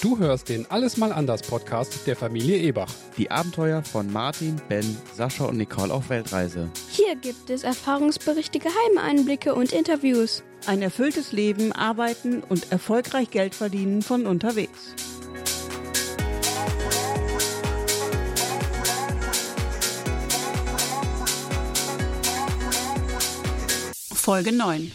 Du hörst den Alles mal anders Podcast der Familie Ebach. Die Abenteuer von Martin, Ben, Sascha und Nicole auf Weltreise. Hier gibt es Erfahrungsberichte, geheime Einblicke und Interviews. Ein erfülltes Leben, arbeiten und erfolgreich Geld verdienen von unterwegs. Folge 9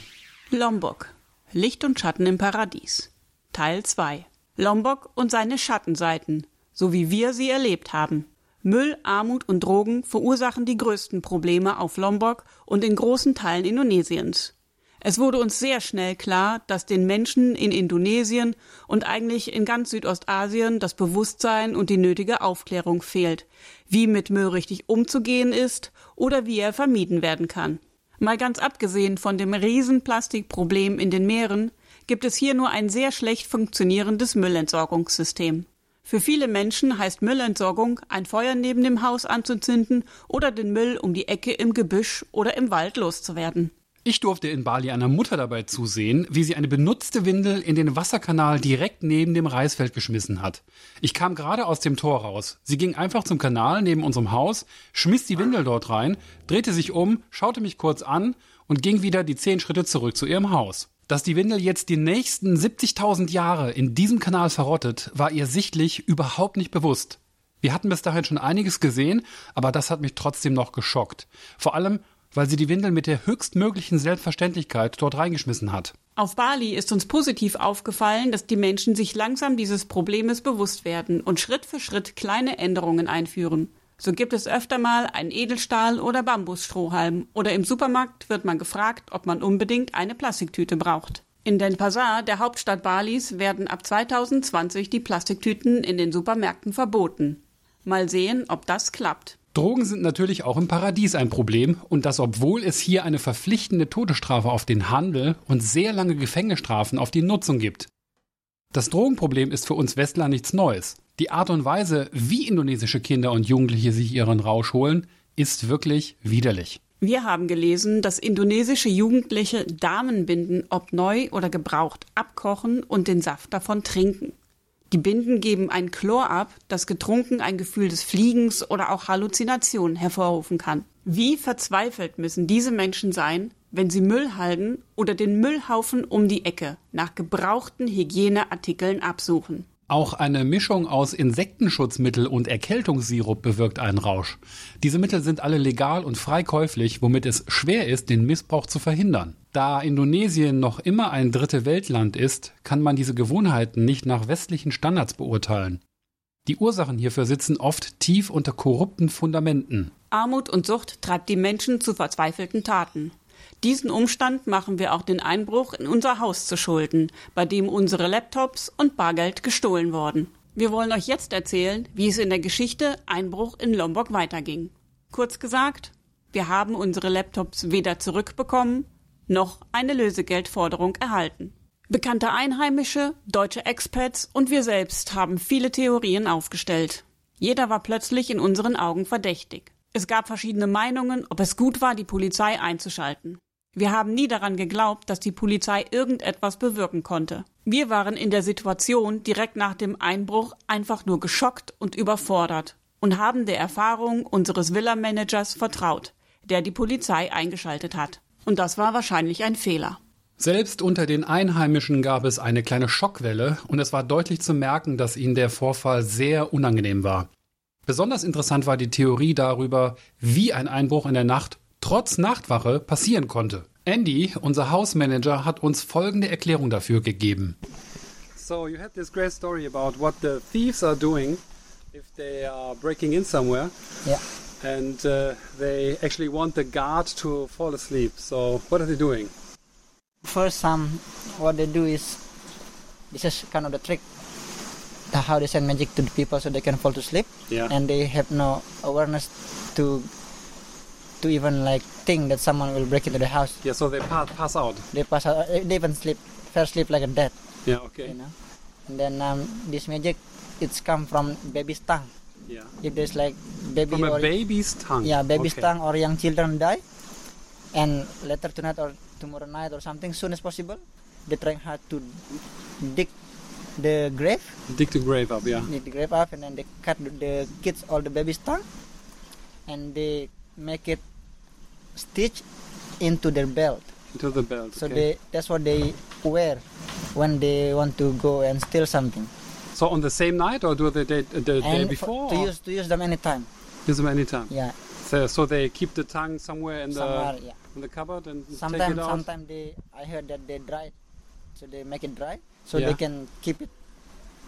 Lombok Licht und Schatten im Paradies Teil 2 Lombok und seine Schattenseiten, so wie wir sie erlebt haben. Müll, Armut und Drogen verursachen die größten Probleme auf Lombok und in großen Teilen Indonesiens. Es wurde uns sehr schnell klar, dass den Menschen in Indonesien und eigentlich in ganz Südostasien das Bewusstsein und die nötige Aufklärung fehlt, wie mit Müll richtig umzugehen ist oder wie er vermieden werden kann. Mal ganz abgesehen von dem Riesenplastikproblem in den Meeren gibt es hier nur ein sehr schlecht funktionierendes Müllentsorgungssystem. Für viele Menschen heißt Müllentsorgung, ein Feuer neben dem Haus anzuzünden oder den Müll um die Ecke im Gebüsch oder im Wald loszuwerden. Ich durfte in Bali einer Mutter dabei zusehen, wie sie eine benutzte Windel in den Wasserkanal direkt neben dem Reisfeld geschmissen hat. Ich kam gerade aus dem Tor raus. Sie ging einfach zum Kanal neben unserem Haus, schmiss die Windel dort rein, drehte sich um, schaute mich kurz an und ging wieder die zehn Schritte zurück zu ihrem Haus. Dass die Windel jetzt die nächsten 70.000 Jahre in diesem Kanal verrottet, war ihr sichtlich überhaupt nicht bewusst. Wir hatten bis dahin schon einiges gesehen, aber das hat mich trotzdem noch geschockt. Vor allem, weil sie die Windel mit der höchstmöglichen Selbstverständlichkeit dort reingeschmissen hat. Auf Bali ist uns positiv aufgefallen, dass die Menschen sich langsam dieses Problems bewusst werden und Schritt für Schritt kleine Änderungen einführen. So gibt es öfter mal einen Edelstahl- oder Bambusstrohhalm oder im Supermarkt wird man gefragt, ob man unbedingt eine Plastiktüte braucht. In Denpasar, der Hauptstadt Balis, werden ab 2020 die Plastiktüten in den Supermärkten verboten. Mal sehen, ob das klappt. Drogen sind natürlich auch im Paradies ein Problem und das obwohl es hier eine verpflichtende Todesstrafe auf den Handel und sehr lange Gefängnisstrafen auf die Nutzung gibt. Das Drogenproblem ist für uns Westler nichts Neues. Die Art und Weise, wie indonesische Kinder und Jugendliche sich ihren Rausch holen, ist wirklich widerlich. Wir haben gelesen, dass indonesische Jugendliche Damenbinden, ob neu oder gebraucht, abkochen und den Saft davon trinken. Die Binden geben ein Chlor ab, das getrunken ein Gefühl des Fliegens oder auch Halluzinationen hervorrufen kann. Wie verzweifelt müssen diese Menschen sein, wenn sie Müll halten oder den Müllhaufen um die Ecke nach gebrauchten Hygieneartikeln absuchen. Auch eine Mischung aus Insektenschutzmittel und Erkältungssirup bewirkt einen Rausch. Diese Mittel sind alle legal und frei käuflich, womit es schwer ist, den Missbrauch zu verhindern. Da Indonesien noch immer ein dritte Weltland ist, kann man diese Gewohnheiten nicht nach westlichen Standards beurteilen. Die Ursachen hierfür sitzen oft tief unter korrupten Fundamenten. Armut und Sucht treibt die Menschen zu verzweifelten Taten. Diesen Umstand machen wir auch den Einbruch in unser Haus zu schulden, bei dem unsere Laptops und Bargeld gestohlen wurden. Wir wollen euch jetzt erzählen, wie es in der Geschichte Einbruch in Lombok weiterging. Kurz gesagt, wir haben unsere Laptops weder zurückbekommen noch eine Lösegeldforderung erhalten. Bekannte Einheimische, deutsche Expats und wir selbst haben viele Theorien aufgestellt. Jeder war plötzlich in unseren Augen verdächtig. Es gab verschiedene Meinungen, ob es gut war, die Polizei einzuschalten. Wir haben nie daran geglaubt, dass die Polizei irgendetwas bewirken konnte. Wir waren in der Situation direkt nach dem Einbruch einfach nur geschockt und überfordert und haben der Erfahrung unseres Villa-Managers vertraut, der die Polizei eingeschaltet hat. Und das war wahrscheinlich ein Fehler. Selbst unter den Einheimischen gab es eine kleine Schockwelle und es war deutlich zu merken, dass ihnen der Vorfall sehr unangenehm war. Besonders interessant war die Theorie darüber, wie ein Einbruch in der Nacht trotz Nachtwache passieren konnte. Andy, unser Hausmanager, hat uns folgende Erklärung dafür gegeben. So you had this great story about what the thieves are doing if they are breaking in somewhere. Yeah. And uh, they actually want the guard to fall asleep. So what are they doing? First, um, what they do is this is kind of the trick. How they send magic to the people so they can fall to sleep. Yeah. And they have no awareness to to even like think that someone will break into the house. Yeah, so they pass, pass out. They pass out. They even sleep, first sleep like a dead. Yeah, okay. You know. And then um, this magic, it's come from baby's tongue. Yeah. If there's like baby From a or baby's tongue. yeah baby's Okay. tongue or young children die, and later tonight or tomorrow night or something soon as possible, they trying hard to dig the grave, Dig the grave up, yeah. dig the grave up, and then they cut the kids, all the babies' tongue, and they make it stitch into their belt. Into the belt. So okay. they that's what they wear when they want to go and steal something. so on the same night or do they the, the day before? for, to or use to use them anytime. use them anytime. Yeah, So, so they keep the tongue somewhere in the. Yeah. in the cupboard and take Sometimes it out. sometimes they I heard that they dry it, so they make it dry so Yeah. they can keep it.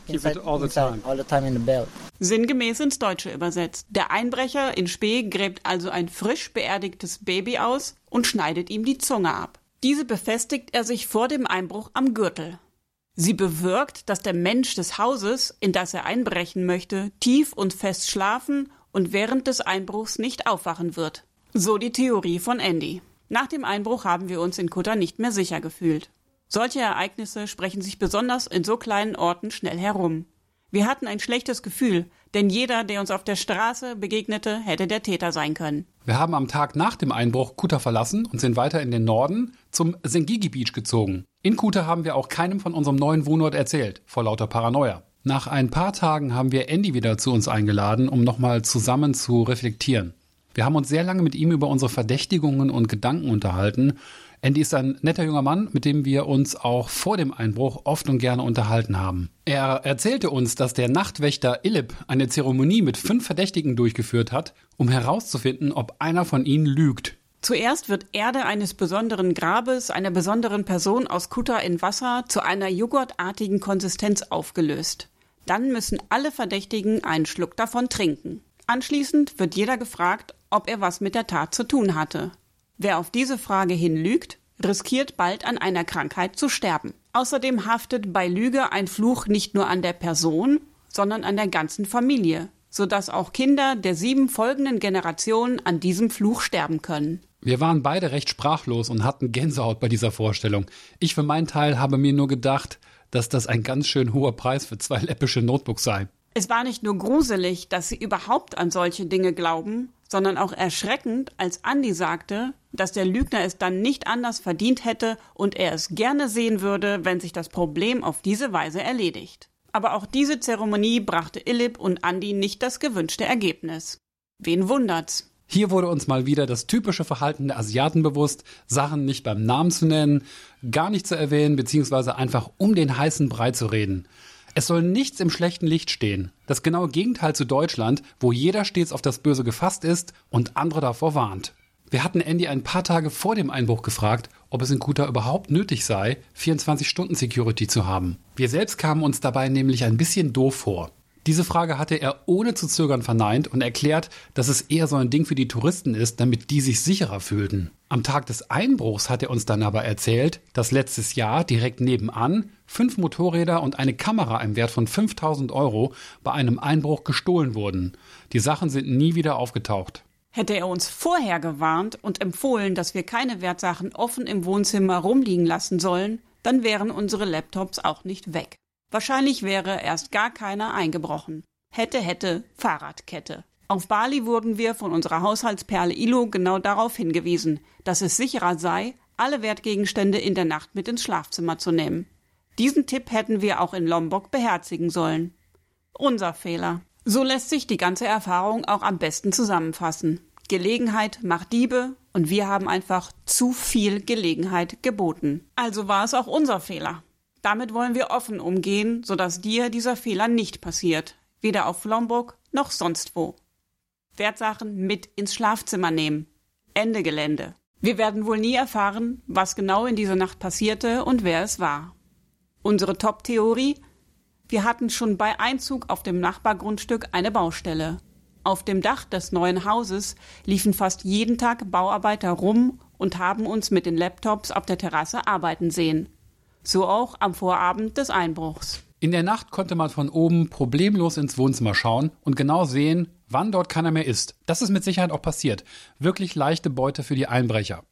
Keep it all the inside, time. All the time in the belt. Sinngemäß ins Deutsche übersetzt. Der Einbrecher in Spee gräbt also ein frisch beerdigtes Baby aus und schneidet ihm die Zunge ab. Diese befestigt er sich vor dem Einbruch am Gürtel. Sie bewirkt, dass der Mensch des Hauses, in das er einbrechen möchte, tief und fest schlafen und während des Einbruchs nicht aufwachen wird. So die Theorie von Andy. Nach dem Einbruch haben wir uns in Kutter nicht mehr sicher gefühlt. Solche Ereignisse sprechen sich besonders in so kleinen Orten schnell herum. Wir hatten ein schlechtes Gefühl, denn jeder, der uns auf der Straße begegnete, hätte der Täter sein können. Wir haben am Tag nach dem Einbruch Kuta verlassen und sind weiter in den Norden zum Sengigi Beach gezogen. In Kuta haben wir auch keinem von unserem neuen Wohnort erzählt, vor lauter Paranoia. Nach ein paar Tagen haben wir Andy wieder zu uns eingeladen, um nochmal zusammen zu reflektieren. Wir haben uns sehr lange mit ihm über unsere Verdächtigungen und Gedanken unterhalten. Andy ist ein netter junger Mann, mit dem wir uns auch vor dem Einbruch oft und gerne unterhalten haben. Er erzählte uns, dass der Nachtwächter Illip eine Zeremonie mit fünf Verdächtigen durchgeführt hat, um herauszufinden, ob einer von ihnen lügt. Zuerst wird Erde eines besonderen Grabes einer besonderen Person aus Kutter in Wasser zu einer joghurtartigen Konsistenz aufgelöst. Dann müssen alle Verdächtigen einen Schluck davon trinken. Anschließend wird jeder gefragt, ob er was mit der Tat zu tun hatte. Wer auf diese Frage hin lügt, riskiert bald an einer Krankheit zu sterben. Außerdem haftet bei Lüge ein Fluch nicht nur an der Person, sondern an der ganzen Familie, sodass auch Kinder der sieben folgenden Generationen an diesem Fluch sterben können. Wir waren beide recht sprachlos und hatten Gänsehaut bei dieser Vorstellung. Ich für meinen Teil habe mir nur gedacht, dass das ein ganz schön hoher Preis für zwei läppische Notebooks sei. Es war nicht nur gruselig, dass sie überhaupt an solche Dinge glauben, sondern auch erschreckend, als Andy sagte, dass der Lügner es dann nicht anders verdient hätte und er es gerne sehen würde, wenn sich das Problem auf diese Weise erledigt. Aber auch diese Zeremonie brachte Illip und Andy nicht das gewünschte Ergebnis. Wen wundert's? Hier wurde uns mal wieder das typische Verhalten der Asiaten bewusst, Sachen nicht beim Namen zu nennen, gar nicht zu erwähnen, beziehungsweise einfach um den heißen Brei zu reden. Es soll nichts im schlechten Licht stehen. Das genaue Gegenteil zu Deutschland, wo jeder stets auf das Böse gefasst ist und andere davor warnt. Wir hatten Andy ein paar Tage vor dem Einbruch gefragt, ob es in Kuta überhaupt nötig sei, 24-Stunden-Security zu haben. Wir selbst kamen uns dabei nämlich ein bisschen doof vor. Diese Frage hatte er ohne zu zögern verneint und erklärt, dass es eher so ein Ding für die Touristen ist, damit die sich sicherer fühlten. Am Tag des Einbruchs hat er uns dann aber erzählt, dass letztes Jahr direkt nebenan fünf Motorräder und eine Kamera im Wert von 5000 Euro bei einem Einbruch gestohlen wurden. Die Sachen sind nie wieder aufgetaucht. Hätte er uns vorher gewarnt und empfohlen, dass wir keine Wertsachen offen im Wohnzimmer rumliegen lassen sollen, dann wären unsere Laptops auch nicht weg. Wahrscheinlich wäre erst gar keiner eingebrochen. Hätte, hätte, Fahrradkette. Auf Bali wurden wir von unserer Haushaltsperle Ilo genau darauf hingewiesen, dass es sicherer sei, alle Wertgegenstände in der Nacht mit ins Schlafzimmer zu nehmen. Diesen Tipp hätten wir auch in Lombok beherzigen sollen. Unser Fehler. So lässt sich die ganze Erfahrung auch am besten zusammenfassen. Gelegenheit macht Diebe und wir haben einfach zu viel Gelegenheit geboten. Also war es auch unser Fehler. Damit wollen wir offen umgehen, sodass dir dieser Fehler nicht passiert. Weder auf Lombok noch sonst wo. Wertsachen mit ins Schlafzimmer nehmen. Ende Gelände. Wir werden wohl nie erfahren, was genau in dieser Nacht passierte und wer es war. Unsere Top-Theorie? Wir hatten schon bei Einzug auf dem Nachbargrundstück eine Baustelle. Auf dem Dach des neuen Hauses liefen fast jeden Tag Bauarbeiter rum und haben uns mit den Laptops auf der Terrasse arbeiten sehen. So auch am Vorabend des Einbruchs. In der Nacht konnte man von oben problemlos ins Wohnzimmer schauen und genau sehen, wann dort keiner mehr ist. Das ist mit Sicherheit auch passiert. Wirklich leichte Beute für die Einbrecher.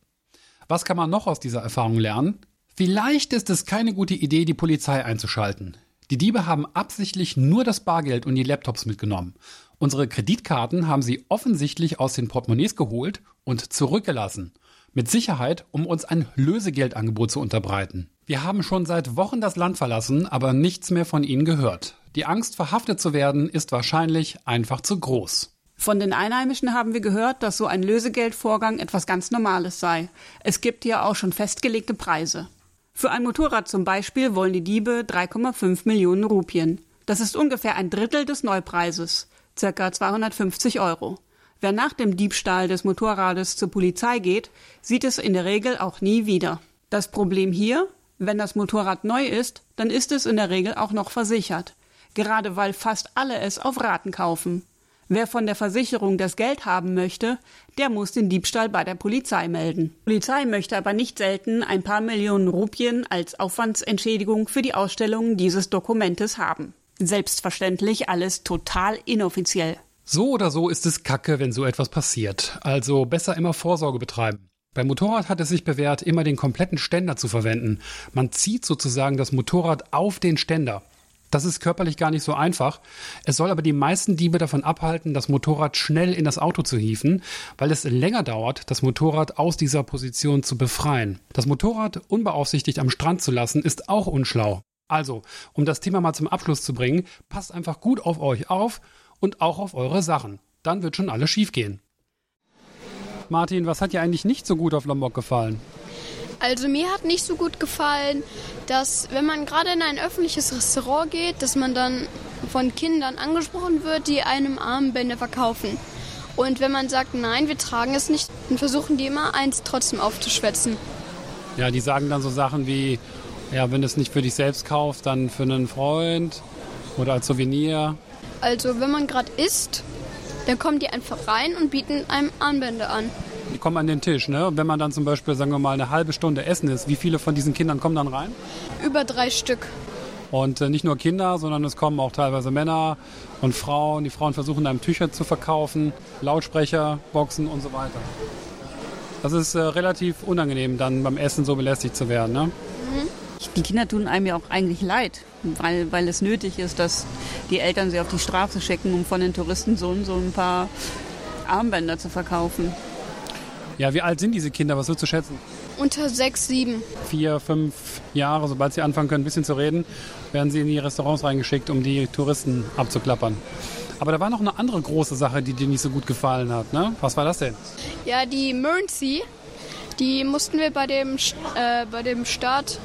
Was kann man noch aus dieser Erfahrung lernen? Vielleicht ist es keine gute Idee, die Polizei einzuschalten. Die Diebe haben absichtlich nur das Bargeld und die Laptops mitgenommen. Unsere Kreditkarten haben sie offensichtlich aus den Portemonnaies geholt und zurückgelassen. Mit Sicherheit, um uns ein Lösegeldangebot zu unterbreiten. Wir haben schon seit Wochen das Land verlassen, aber nichts mehr von ihnen gehört. Die Angst, verhaftet zu werden, ist wahrscheinlich einfach zu groß. Von den Einheimischen haben wir gehört, dass so ein Lösegeldvorgang etwas ganz Normales sei. Es gibt ja auch schon festgelegte Preise. Für ein Motorrad zum Beispiel wollen die Diebe 3,5 Millionen Rupien. Das ist ungefähr ein Drittel des Neupreises, circa 250 Euro. Wer nach dem Diebstahl des Motorrades zur Polizei geht, sieht es in der Regel auch nie wieder. Das Problem hier, wenn das Motorrad neu ist, dann ist es in der Regel auch noch versichert. Gerade weil fast alle es auf Raten kaufen. Wer von der Versicherung das Geld haben möchte, der muss den Diebstahl bei der Polizei melden. Die Polizei möchte aber nicht selten ein paar Millionen Rupien als Aufwandsentschädigung für die Ausstellung dieses Dokumentes haben. Selbstverständlich alles total inoffiziell. So oder so ist es kacke, wenn so etwas passiert. Also besser immer Vorsorge betreiben. Beim Motorrad hat es sich bewährt, immer den kompletten Ständer zu verwenden. Man zieht sozusagen das Motorrad auf den Ständer. Das ist körperlich gar nicht so einfach. Es soll aber die meisten Diebe davon abhalten, das Motorrad schnell in das Auto zu hieven, weil es länger dauert, das Motorrad aus dieser Position zu befreien. Das Motorrad unbeaufsichtigt am Strand zu lassen, ist auch unschlau. Also, um das Thema mal zum Abschluss zu bringen, passt einfach gut auf euch auf und auch auf eure Sachen. Dann wird schon alles schiefgehen. Martin, was hat dir eigentlich nicht so gut auf Lombok gefallen? Also mir hat nicht so gut gefallen, dass wenn man gerade in ein öffentliches Restaurant geht, dass man dann von Kindern angesprochen wird, die einem Armbänder verkaufen. Und wenn man sagt, nein, wir tragen es nicht, dann versuchen die immer eins trotzdem aufzuschwätzen. Ja, die sagen dann so Sachen wie, ja, wenn du es nicht für dich selbst kaufst, dann für einen Freund oder als Souvenir. Also wenn man gerade isst, dann kommen die einfach rein und bieten einem Armbänder an. Die kommen an den Tisch, ne? Und wenn man dann zum Beispiel, sagen wir mal, eine halbe Stunde essen ist, wie viele von diesen Kindern kommen dann rein? Über drei Stück. Und äh, nicht nur Kinder, sondern es kommen auch teilweise Männer und Frauen. Die Frauen versuchen einem Tücher zu verkaufen, Lautsprecher, Boxen und so weiter. Das ist äh, relativ unangenehm, dann beim Essen so belästigt zu werden, ne? Die Kinder tun einem ja auch eigentlich leid, weil, weil es nötig ist, dass die Eltern sie auf die Straße schicken, um von den Touristen so, so ein paar Armbänder zu verkaufen. Ja, wie alt sind diese Kinder? Was würdest du schätzen? Unter sechs, sieben. Vier, fünf Jahre, sobald sie anfangen können, ein bisschen zu reden, werden sie in die Restaurants reingeschickt, um die Touristen abzuklappern. Aber da war noch eine andere große Sache, die dir nicht so gut gefallen hat, ne? Was war das denn? Ja, die Mersey, die mussten wir bei dem, äh, bei dem Start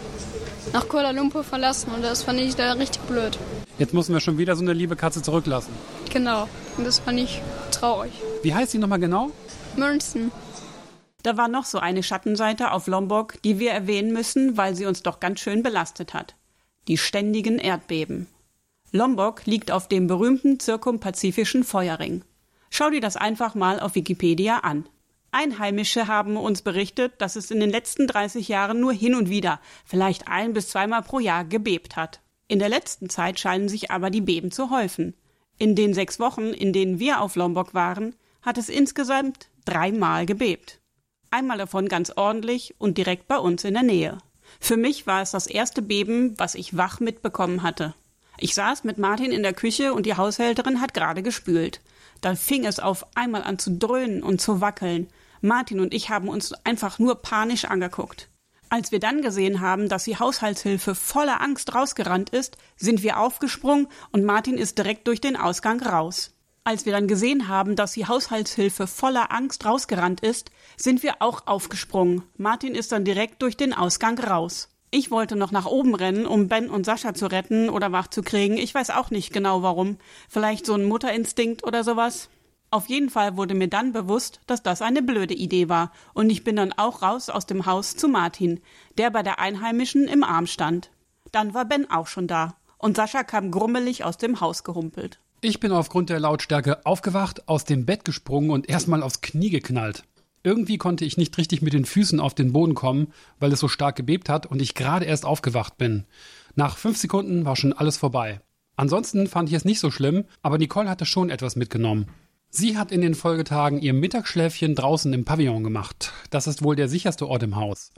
nach Kuala Lumpur verlassen und das fand ich da richtig blöd. Jetzt müssen wir schon wieder so eine liebe Katze zurücklassen. Genau, und das fand ich traurig. Wie heißt die nochmal genau? Mernson. Da war noch so eine Schattenseite auf Lombok, die wir erwähnen müssen, weil sie uns doch ganz schön belastet hat. Die ständigen Erdbeben. Lombok liegt auf dem berühmten zirkumpazifischen Feuerring. Schau dir das einfach mal auf Wikipedia an. Einheimische haben uns berichtet, dass es in den letzten 30 Jahren nur hin und wieder, vielleicht ein bis zweimal pro Jahr, gebebt hat. In der letzten Zeit scheinen sich aber die Beben zu häufen. In den sechs Wochen, in denen wir auf Lombok waren, hat es insgesamt dreimal gebebt. Einmal davon ganz ordentlich und direkt bei uns in der Nähe. Für mich war es das erste Beben, was ich wach mitbekommen hatte. Ich saß mit Martin in der Küche und die Haushälterin hat gerade gespült. Dann fing es auf einmal an zu dröhnen und zu wackeln. Martin und ich haben uns einfach nur panisch angeguckt. Als wir dann gesehen haben, dass die Haushaltshilfe voller Angst rausgerannt ist, sind wir aufgesprungen und Martin ist direkt durch den Ausgang raus. Als wir dann gesehen haben, dass die Haushaltshilfe voller Angst rausgerannt ist, sind wir auch aufgesprungen. Martin ist dann direkt durch den Ausgang raus. Ich wollte noch nach oben rennen, um Ben und Sascha zu retten oder wach zu kriegen. Ich weiß auch nicht genau warum. Vielleicht so ein Mutterinstinkt oder sowas. Auf jeden Fall wurde mir dann bewusst, dass das eine blöde Idee war, und ich bin dann auch raus aus dem Haus zu Martin, der bei der Einheimischen im Arm stand. Dann war Ben auch schon da, und Sascha kam grummelig aus dem Haus gehumpelt. Ich bin aufgrund der Lautstärke aufgewacht, aus dem Bett gesprungen und erstmal aufs Knie geknallt. Irgendwie konnte ich nicht richtig mit den Füßen auf den Boden kommen, weil es so stark gebebt hat und ich gerade erst aufgewacht bin. Nach fünf Sekunden war schon alles vorbei. Ansonsten fand ich es nicht so schlimm, aber Nicole hatte schon etwas mitgenommen. Sie hat in den Folgetagen ihr Mittagsschläfchen draußen im Pavillon gemacht. Das ist wohl der sicherste Ort im Haus.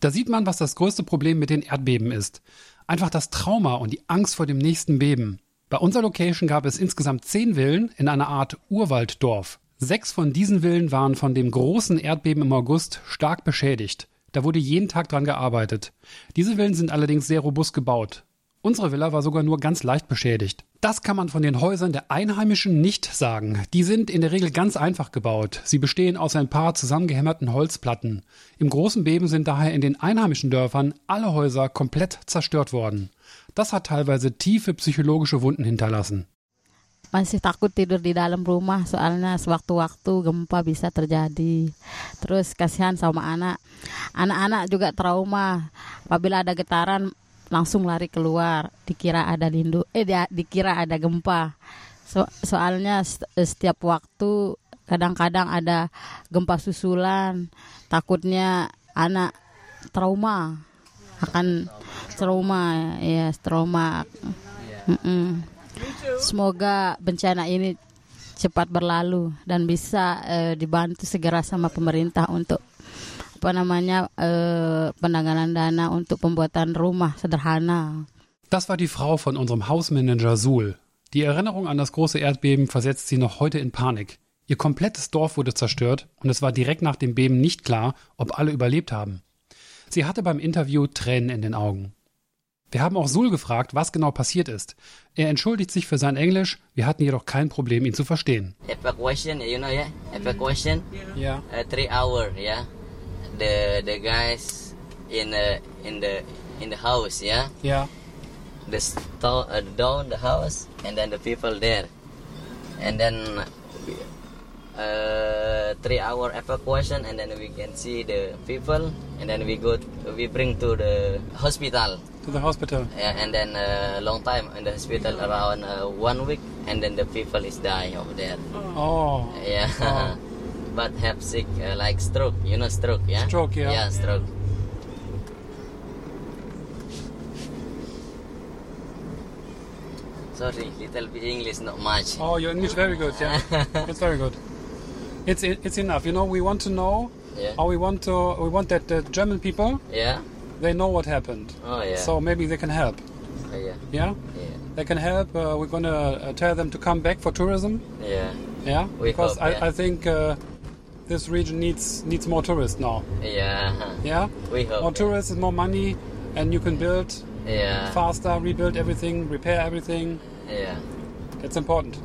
Da sieht man, was das größte Problem mit den Erdbeben ist. Einfach das Trauma und die Angst vor dem nächsten Beben. Bei unserer Location gab es insgesamt zehn Villen in einer Art Urwalddorf. Sechs von diesen Villen waren von dem großen Erdbeben im August stark beschädigt. Da wurde jeden Tag dran gearbeitet. Diese Villen sind allerdings sehr robust gebaut. Unsere Villa war sogar nur ganz leicht beschädigt. Das kann man von den Häusern der Einheimischen nicht sagen. Die sind in der Regel ganz einfach gebaut. Sie bestehen aus ein paar zusammengehämmerten Holzplatten. Im großen Beben sind daher in den einheimischen Dörfern alle Häuser komplett zerstört worden. Das hat teilweise tiefe psychologische Wunden hinterlassen. masih takut tidur di dalam rumah soalnya sewaktu-waktu gempa bisa terjadi. Terus kasihan sama anak. Anak-anak juga trauma. Apabila ada getaran langsung lari keluar. Dikira ada lindu, eh dikira ada gempa. So- soalnya setiap waktu kadang-kadang ada gempa susulan. Takutnya anak trauma akan trauma ya trauma. Mm-mm. Semoga bencana ini cepat berlalu dan bisa eh, dibantu segera sama pemerintah untuk apa namanya eh, penanganan dana untuk pembuatan rumah sederhana. Das war die Frau von unserem Hausmanager Suhl. Die Erinnerung an das große Erdbeben versetzt sie noch heute in Panik. Ihr komplettes Dorf wurde zerstört und es war direkt nach dem Beben nicht klar, ob alle überlebt haben. Sie hatte beim Interview Tränen in den Augen. Wir haben auch Suhl gefragt, was genau passiert ist. Er entschuldigt sich für sein Englisch, wir hatten jedoch kein Problem, ihn zu verstehen. evacuation you know yeah evacuation Ja. uh, three hour yeah the the guys in the in the in the house yeah Ja. the sto- uh, down the house and then the people there and then uh, three hour evacuation and then we can see the people and then we go we bring to the hospital To the hospital. yeah, and then a uh, long time in the hospital around uh, one week and then the people is dying over there Oh. Yeah. Oh. but have sick uh, like stroke, you know stroke, yeah? Stroke, yeah. Yeah, stroke. Sorry, little bit English, not much. Oh, your English very good, yeah. it's very good. It's it's enough. You know, we want to know Yeah. or we want to we want that the German people Yeah? they know what happened. Oh, yeah. So maybe they can help. Oh, yeah. Yeah? Yeah. They can help. Uh, we're going to uh, tell them to come back for tourism. Yeah. Yeah? We because hope, I, yeah. I think uh, this region needs needs more tourists now. Yeah. Yeah? We hope. More tourists and more money and you can build Yeah. faster, rebuild everything, repair everything. Yeah. That's important.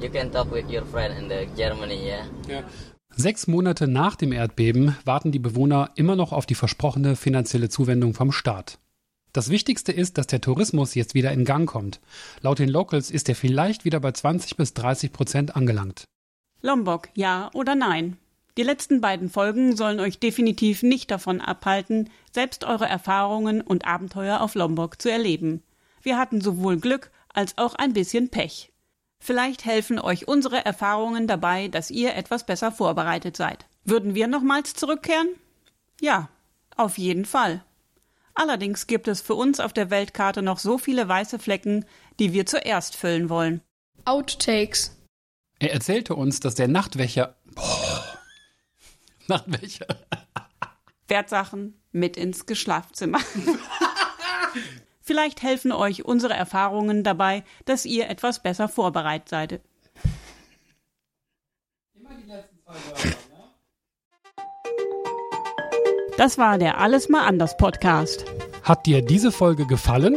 Yeah. You can talk with your friend in the Germany, yeah? Ja. Sechs Monate nach dem Erdbeben warten die Bewohner immer noch auf die versprochene finanzielle Zuwendung vom Staat. Das Wichtigste ist, dass der Tourismus jetzt wieder in Gang kommt. Laut den Locals ist er vielleicht wieder bei 20 bis 30 Prozent angelangt. Lombok, ja oder nein? Die letzten beiden Folgen sollen euch definitiv nicht davon abhalten, selbst eure Erfahrungen und Abenteuer auf Lombok zu erleben. Wir hatten sowohl Glück als auch ein bisschen Pech. Vielleicht helfen euch unsere Erfahrungen dabei, dass ihr etwas besser vorbereitet seid. Würden wir nochmals zurückkehren? Ja, auf jeden Fall. Allerdings gibt es für uns auf der Weltkarte noch so viele weiße Flecken, die wir zuerst füllen wollen. Outtakes. Er erzählte uns, dass der Nachtwächter. Boah. Nachtwächter. Wertsachen mit ins Geschlafzimmer. Vielleicht helfen euch unsere Erfahrungen dabei, dass ihr etwas besser vorbereitet seid. Das war der Alles mal anders Podcast. Hat dir diese Folge gefallen?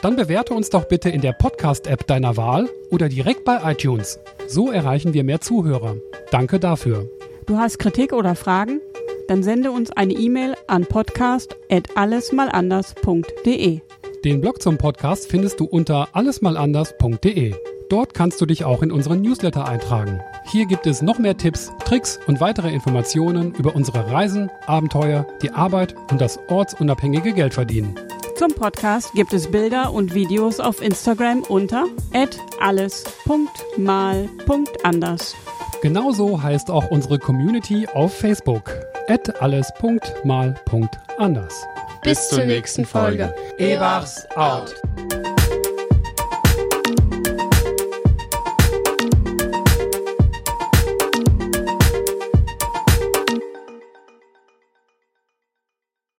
Dann bewerte uns doch bitte in der Podcast-App deiner Wahl oder direkt bei iTunes. So erreichen wir mehr Zuhörer. Danke dafür. Du hast Kritik oder Fragen? Dann sende uns eine E-Mail an podcast@allesmalanders.de. Den Blog zum Podcast findest du unter allesmalanders.de. Dort kannst du dich auch in unseren Newsletter eintragen. Hier gibt es noch mehr Tipps, Tricks und weitere Informationen über unsere Reisen, Abenteuer, die Arbeit und das ortsunabhängige Geldverdienen. Zum Podcast gibt es Bilder und Videos auf Instagram unter alles.mal.anders. Genauso heißt auch unsere Community auf Facebook. alles.mal.anders. Bis zur nächsten Folge. Ebachs out.